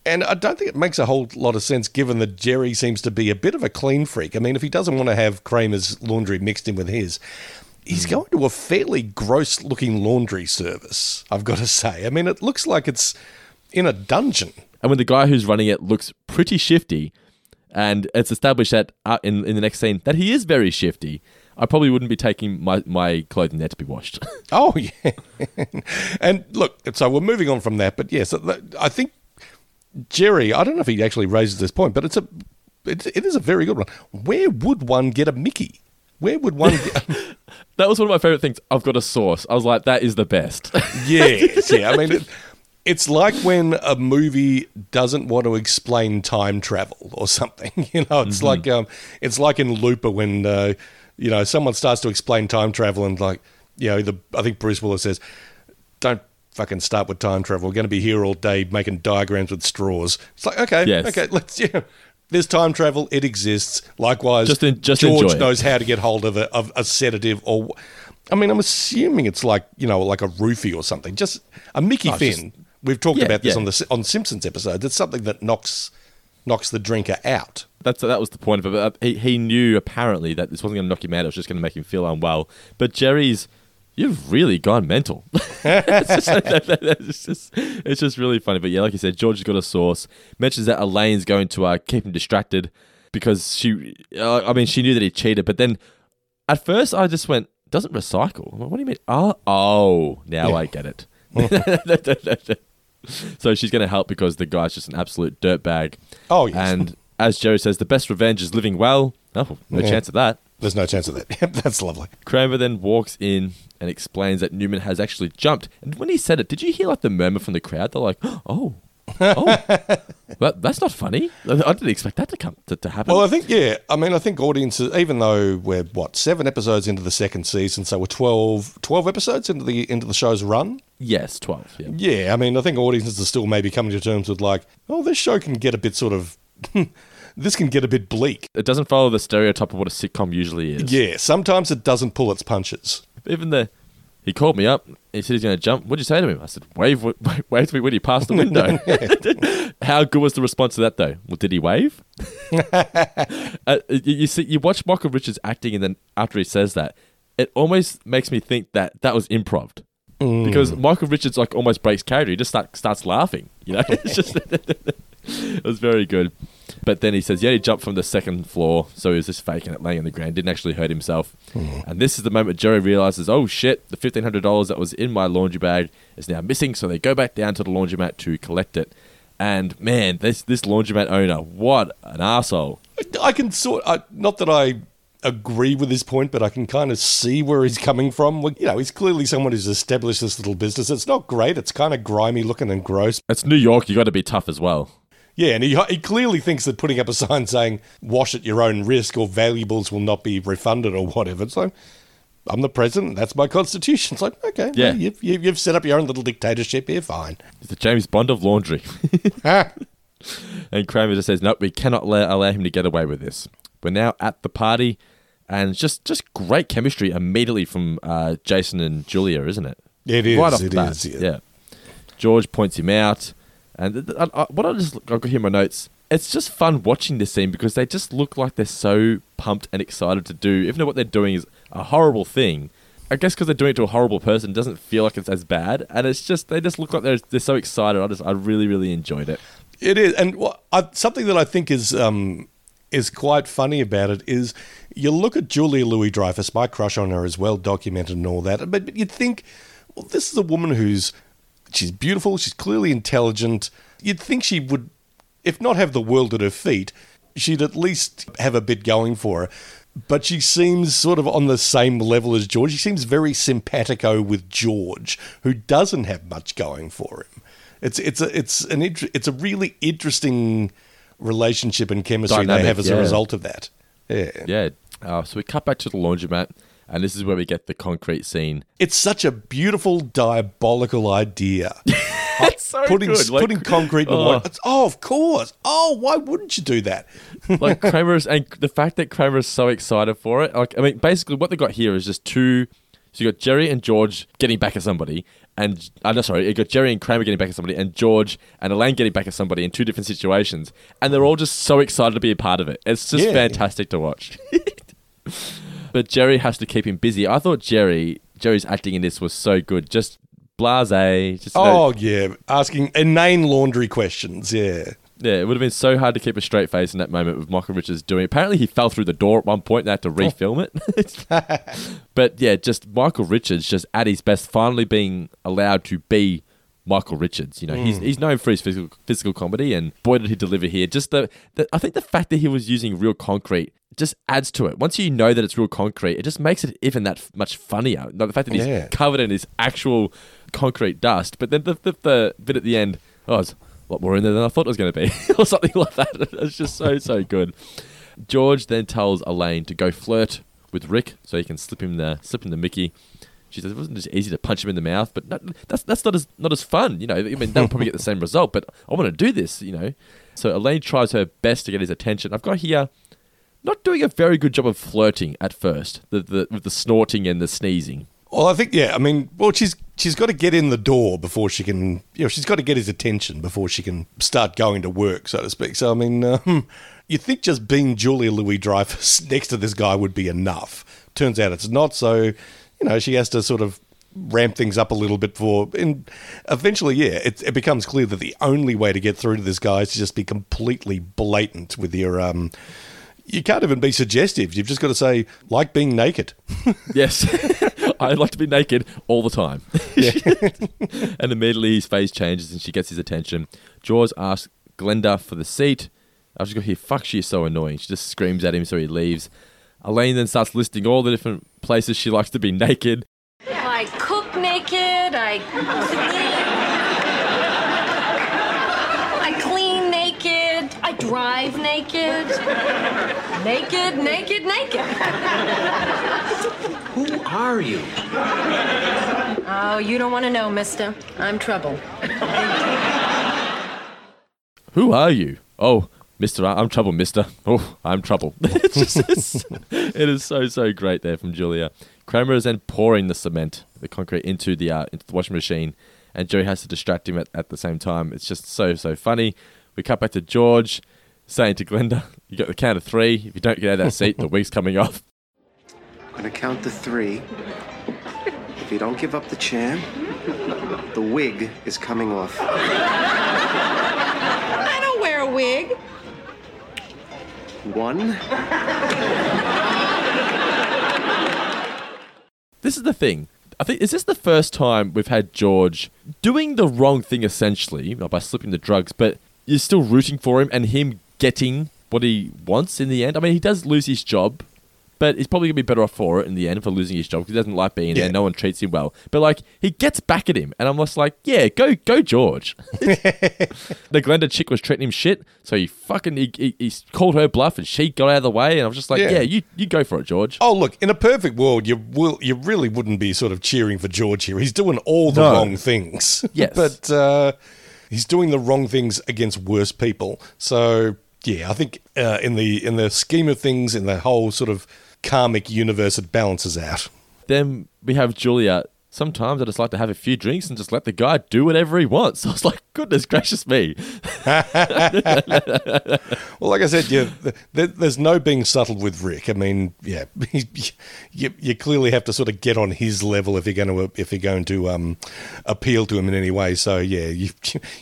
Speaker 4: and I don't think it makes a whole lot of sense given that Jerry seems to be a bit of a clean freak. I mean, if he doesn't want to have Kramer's laundry mixed in with his. He's going to a fairly gross looking laundry service, I've got to say. I mean, it looks like it's in a dungeon.
Speaker 3: and when the guy who's running it looks pretty shifty, and it's established that uh, in in the next scene that he is very shifty, I probably wouldn't be taking my my clothing there to be washed. [LAUGHS]
Speaker 4: Oh yeah, [LAUGHS] and look, so we're moving on from that, but yes, I think Jerry. I don't know if he actually raises this point, but it's a it, it is a very good one. Where would one get a Mickey? Where would one? Get, [LAUGHS]
Speaker 3: that was one of my favorite things. I've got a source. I was like, that is the best. [LAUGHS]
Speaker 4: yes, yeah. I mean, it, it's like when a movie doesn't want to explain time travel or something. [LAUGHS] You know, it's like um, it's like in Looper when uh, you know someone starts to explain time travel and like you know the I think Bruce Willis says, "Don't fucking start with time travel. We're going to be here all day making diagrams with straws." It's like okay,
Speaker 3: Yes.
Speaker 4: okay, let's [LAUGHS] yeah. There's time travel. It exists. Likewise,
Speaker 3: Just en- just
Speaker 4: George knows how to get hold of a, of a sedative or. I mean, I'm assuming it's like you know, like a roofie or something. Just a Mickey
Speaker 3: Oh, just-
Speaker 4: Finn. We've talked
Speaker 3: Yeah,
Speaker 4: about this
Speaker 3: yeah.
Speaker 4: on the on Simpsons episode. It's something that knocks knocks the drinker out.
Speaker 3: That's that was the point of it. But uh, he, he knew apparently that this wasn't going to knock him out. It was just going to make him feel unwell. But Jerry's, you've really gone mental. it's, just, it's just it's just really funny. But yeah, like you said, George has got a source. Mentions that Elaine's going to uh, keep him distracted because she. Uh, I mean, she knew that he cheated. But then at first, I just went, doesn't recycle. I'm like, what do you mean? Oh, oh, now I get it. [LAUGHS] so she's going to help because the guy's just an absolute dirtbag.
Speaker 4: Oh, yes.
Speaker 3: And as Jerry says, the best revenge is living well. Oh, no
Speaker 4: Yeah.
Speaker 3: chance of that.
Speaker 4: There's no chance of that. [LAUGHS] Yep, that's lovely.
Speaker 3: Kramer then walks in and explains that Newman has actually jumped. And when he said it, did you hear like the murmur from the crowd? They're like, "Oh, oh, [LAUGHS] that, that's not funny. I didn't expect that to come to, to happen."
Speaker 4: Well, I think yeah. I mean, I think audiences, even though we're what seven episodes into the second season, so we're 12, 12 episodes into the into the show's run.
Speaker 3: yes, twelve. Yeah.
Speaker 4: Yeah, I mean, I think audiences are still maybe coming to terms with like, oh, this show can get a bit sort of, [LAUGHS] this can get a bit bleak.
Speaker 3: It doesn't follow the stereotype of what a sitcom usually is.
Speaker 4: Yeah, sometimes it doesn't pull its punches.
Speaker 3: Even the he called me up. He said he's going to jump. What'd you say to him? I said, "Wave, wave, [LAUGHS] wave to me when he passed the window." [LAUGHS] How good was the response to that, though? Well, did he wave? [LAUGHS] uh, you, you see, you watch Michael Richards acting, and then after he says that, it almost makes me think that that was improv. Because mm. Michael Richards like almost breaks character. He just start, starts laughing. You know, [LAUGHS] it's just [LAUGHS] it was very good. But then he says, "Yeah, he jumped from the second floor, so he was just faking it, laying on the ground. Didn't actually hurt himself." Mm. And this is the moment Jerry realizes, "Oh shit! The fifteen hundred dollars that was in my laundry bag is now missing." So they go back down to the laundromat to collect it. And man, this this laundromat owner, what an asshole!
Speaker 4: I can sort, I, not that I agree with his point, but I can kind of see where he's coming from. Well, You know, he's clearly someone who's established this little business. It's not great. It's kind of grimy looking and gross.
Speaker 3: It's New York. You got to be tough as well.
Speaker 4: Yeah, and he, he clearly thinks that putting up a sign saying "wash at your own risk" or "valuables will not be refunded" or whatever. It's like, I'm the president. That's my constitution. It's like, okay,
Speaker 3: Yeah.
Speaker 4: well, you've, you- you've set up your own little dictatorship here. Fine.
Speaker 3: He's the James Bond of laundry. [LAUGHS] And Kramer just says, "Nope, we cannot allow, allow him to get away with this." We're now at the party, and just just great chemistry immediately from uh, Jason and Julia, isn't it?
Speaker 4: It is,
Speaker 3: Right off
Speaker 4: it
Speaker 3: the bat.
Speaker 4: is, yeah.
Speaker 3: yeah. George points him out, and I, I, what I just I've got here in my notes. It's just fun watching this scene because they just look like they're so pumped and excited to do, even though what they're doing is a horrible thing. I guess because they're doing it to a horrible person, doesn't feel like it's as bad. And it's just they just look like they're they're so excited. I just I really really enjoyed it.
Speaker 4: It is, and what, I, something that I think is um, is quite funny about it is you look at Julia Louis Dreyfus. My crush on her is well documented and all that, but, but you'd think, well, this is a woman who's she's beautiful, she's clearly intelligent. You'd think she would, if not have the world at her feet, she'd at least have a bit going for her. But she seems sort of on the same level as George. She seems very simpatico with George, who doesn't have much going for him. It's it's a it's an it's a really interesting relationship and chemistry they have as a result of that. Yeah.
Speaker 3: Yeah. Uh, so we cut back to the laundromat, and this is where we get the concrete scene.
Speaker 4: It's such a beautiful, diabolical idea. [LAUGHS]
Speaker 3: So
Speaker 4: putting
Speaker 3: good. Like-
Speaker 4: putting concrete in the
Speaker 3: Oh.
Speaker 4: water. Oh, of course. Oh, why wouldn't you do that? [LAUGHS]
Speaker 3: like Kramer's and the fact that Kramer is so excited for it. Like I mean, basically what they got here is just two. So you got Jerry and George getting back at somebody, and I'm uh, sorry, you got Jerry and Kramer getting back at somebody, and George and Elaine getting back at somebody in two different situations, and they're all just so excited to be a part of it. It's just
Speaker 4: Yeah.
Speaker 3: fantastic to watch. [LAUGHS] but Jerry has to keep him busy. I thought Jerry Jerry's acting in this was so good, just blase. Just you know,
Speaker 4: Oh yeah, asking inane laundry questions. Yeah.
Speaker 3: Yeah, it would have been so hard to keep a straight face in that moment with Michael Richards doing. Apparently, he fell through the door at one point and they had to oh. refilm it. [LAUGHS] [LAUGHS] but yeah, just Michael Richards just at his best, finally being allowed to be Michael Richards. You know, he's hmm. he's known for his physical physical comedy, and boy did he deliver here. Just the, the I think the fact that he was using real concrete just adds to it. Once you know that it's real concrete, it just makes it even that much funnier. Like, the fact that he's
Speaker 4: Yeah.
Speaker 3: covered in his actual concrete dust, but then the, the, the bit at the end, oh, it's lot more in there than I thought it was going to be, [LAUGHS] or something like that. [LAUGHS] It's just so so good. George then tells Elaine to go flirt with Rick so he can slip him the slip him the Mickey. She says it wasn't just easy to punch him in the mouth, but not, that's that's not as not as fun. You know, I mean they'll probably get the same result, but I want to do this. You know, so Elaine tries her best to get his attention. I've got here not doing a very good job of flirting at first, the, the with the snorting and the sneezing.
Speaker 4: Well, I think yeah. I mean, well, she's she's got to get in the door before she can. You know, she's got to get his attention before she can start going to work, so to speak. So I mean, um, you think just being Julia Louis Dreyfus [LAUGHS] next to this guy would be enough? Turns out it's not. So you know, she has to sort of ramp things up a little bit for and eventually yeah it, it becomes clear that the only way to get through to this guy is to just be completely blatant with your um you can't even be suggestive you've just got to say like being naked [LAUGHS]
Speaker 3: Yes. [LAUGHS] [LAUGHS] I'd like to be naked all the time. [LAUGHS] and immediately his face changes and she gets his attention. George asks Glenda for the seat. I've just got here, fuck, she's so annoying. She just screams at him so he leaves. Elaine then starts listing all the different places she likes to be [LAUGHS] naked.
Speaker 7: I cook naked. I clean. I clean naked. I drive naked. Naked, naked, naked.
Speaker 5: Who are you?
Speaker 7: Oh, you don't want to know, mister. I'm trouble.
Speaker 3: Who are you? Oh, Mister, I'm trouble, Mister. Oh, I'm trouble. [LAUGHS] it's just, it's, it is so so great there from Julia. Kramer is then pouring the cement, the concrete into the uh, into the washing machine, and Joey has to distract him at, at the same time. It's just so so funny. We cut back to George saying to Glenda, "You got the count of three. If you don't get out of that seat, the wig's coming off."
Speaker 1: I'm gonna count to three. If you don't give up the chair, the wig is coming off.
Speaker 7: I don't wear a wig.
Speaker 1: One.
Speaker 3: This is the thing. I think is this the first time we've had George doing the wrong thing essentially you know, by slipping the drugs, but you're still rooting for him and him getting what he wants in the end. I mean, he does lose his job, but he's probably gonna be better off for it in the end for losing his job because he doesn't like being
Speaker 4: Yeah.
Speaker 3: there. No one treats him well. But like he gets back at him, and I'm just like, yeah, go go George. [LAUGHS] the Glenda chick was treating him shit, so he fucking he, he, he called her bluff, and she got out of the way, and I was just like,
Speaker 4: Yeah.
Speaker 3: yeah, you you go for it, George.
Speaker 4: Oh, look, in a perfect world, you will you really wouldn't be sort of cheering for George here. He's doing all the
Speaker 3: No.
Speaker 4: wrong things.
Speaker 3: Yes. [LAUGHS]
Speaker 4: but uh, he's doing the wrong things against worse people. So yeah, I think uh, in the in the scheme of things, in the whole sort of karmic universe, it balances out.
Speaker 3: then we have Julia sometimes I just like to have a few drinks and just let the guy do whatever he wants. [LAUGHS] I was like, goodness gracious me. [LAUGHS]
Speaker 4: Well, like I said, you, there, there's no being subtle with Rick. I mean, yeah, [LAUGHS] you, you clearly have to sort of get on his level if you're going to if you're going to um, appeal to him in any way. So yeah, you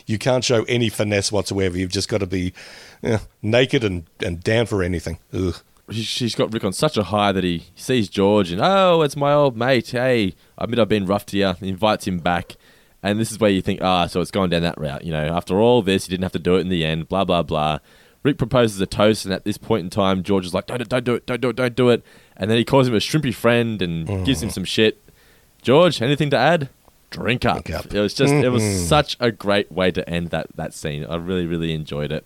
Speaker 4: you can't show any finesse whatsoever. You've just got to be yeah, naked and, and down for anything. Ugh.
Speaker 3: She- She's got Rick on such a high that he sees George and, oh, it's my old mate. Hey, I admit I've been rough to you. He invites him back. And this is where you think, ah, so it's gone down that route. You know, after all this, he didn't have to do it in the end, blah, blah, blah. Rick proposes a toast, and at this point in time, George is like, don't, don't do it, don't do it, don't do it. And then he calls him a shrimpy friend and gives him some shit. George, anything to add? Drink up.
Speaker 4: Drink up.
Speaker 3: It was just, it was such a great way to end that, that scene. I really, really enjoyed it.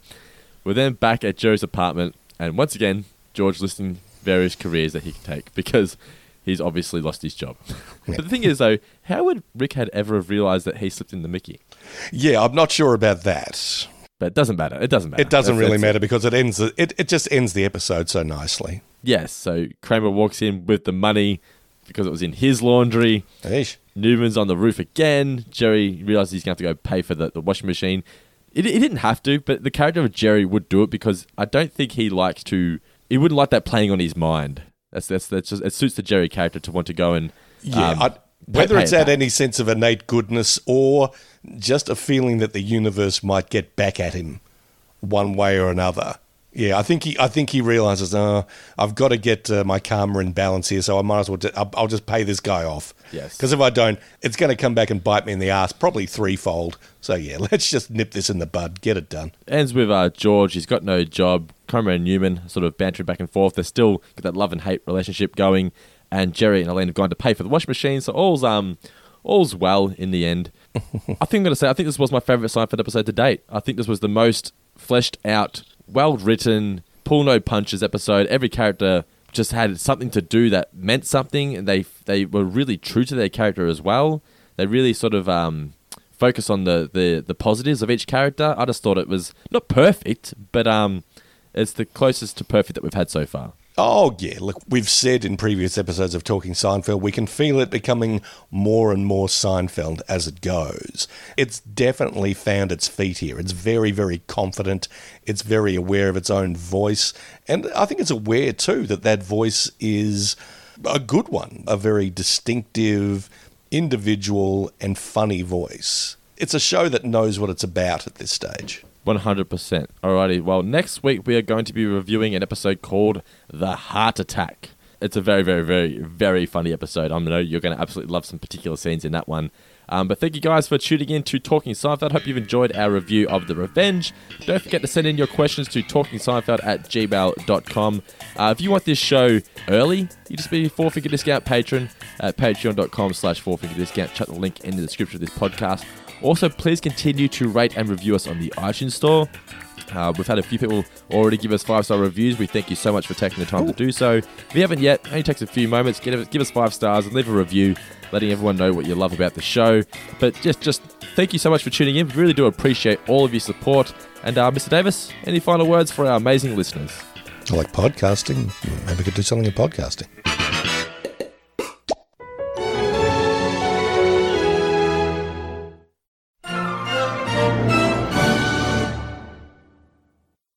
Speaker 3: We're then back at Joe's apartment, and once again, George listing various careers that he can take because he's obviously lost his job. [LAUGHS] but the thing is, though, how would Rick had ever have realized that he slipped in the Mickey?
Speaker 4: Yeah, I'm not sure about that.
Speaker 3: But it doesn't matter. It doesn't matter.
Speaker 4: It doesn't
Speaker 3: That's-
Speaker 4: really
Speaker 3: that's
Speaker 4: matter because it ends. the- It it just ends the episode so nicely.
Speaker 3: Yes. So Kramer walks in with the money because it was in his laundry.
Speaker 4: Eesh.
Speaker 3: Newman's on the roof again. Jerry realizes he's going to have to go pay for the, the washing machine. It, he didn't have to, but the character of Jerry would do it because I don't think he likes to. He wouldn't like that playing on his mind. That's that's that's just it suits the Jerry character to want to go and
Speaker 4: Yeah,
Speaker 3: um,
Speaker 4: I, whether it's
Speaker 3: it back.
Speaker 4: any sense of innate goodness or just a feeling that the universe might get back at him one way or another. Yeah, I think he. I think he realizes. Uh, I've got to get uh, my karma in balance here, so I might as well. ju- I'll, I'll just pay this guy off.
Speaker 3: Yes.
Speaker 4: Because if I don't, it's going to come back and bite me in the ass, probably threefold. So yeah, [LAUGHS] let's just nip this in the bud. Get it done.
Speaker 3: ends with uh, George. He's got no job. Kramer and Newman sort of bantering back and forth. They're still got that love and hate relationship going. And Jerry and Elaine have gone to pay for the washing machine, so all's um all's well in the end. [LAUGHS] I think I'm gonna say I think this was my favorite Seinfeld episode to date. I think this was the most fleshed out, well written, pull no punches episode. Every character just had something to do that meant something, and they they were really true to their character as well. They really sort of um, focus on the, the the positives of each character. I just thought it was not perfect, but um, it's the closest to perfect that we've had so far.
Speaker 4: Oh, yeah. Look, we've said in previous episodes of Talking Seinfeld, we can feel it becoming more and more Seinfeld as it goes. It's definitely found its feet here. It's very, very confident. It's very aware of its own voice. And I think it's aware, too, that that voice is a good one, a very distinctive, individual, and funny voice. It's a show that knows what it's about at this stage.
Speaker 3: 100%. Alrighty, well, next week we are going to be reviewing an episode called The Heart Attack. It's a very, very, very, very funny episode. I know you're going to absolutely love some particular scenes in that one. Um, but thank you guys for tuning in to Talking Seinfeld. Hope you've enjoyed our review of The Revenge. Don't forget to send in your questions to talkingseinfeld at gmail.com. Uh, if you want this show early, you just be a four figure discount patron at patreon.com slash four figure discount. Check the link in the description of this podcast. Also, please continue to rate and review us on the iTunes Store. Uh, we've had a few people already give us five star reviews. We thank you so much for taking the time to do so. If you haven't yet, only takes a few moments. Give us, give us five stars and leave a review, letting everyone know what you love about the show. But just, just thank you so much for tuning in. We really do appreciate all of your support. And uh, Mr. Davis, any final words for our amazing listeners?
Speaker 4: I like podcasting. Maybe we could do something in podcasting.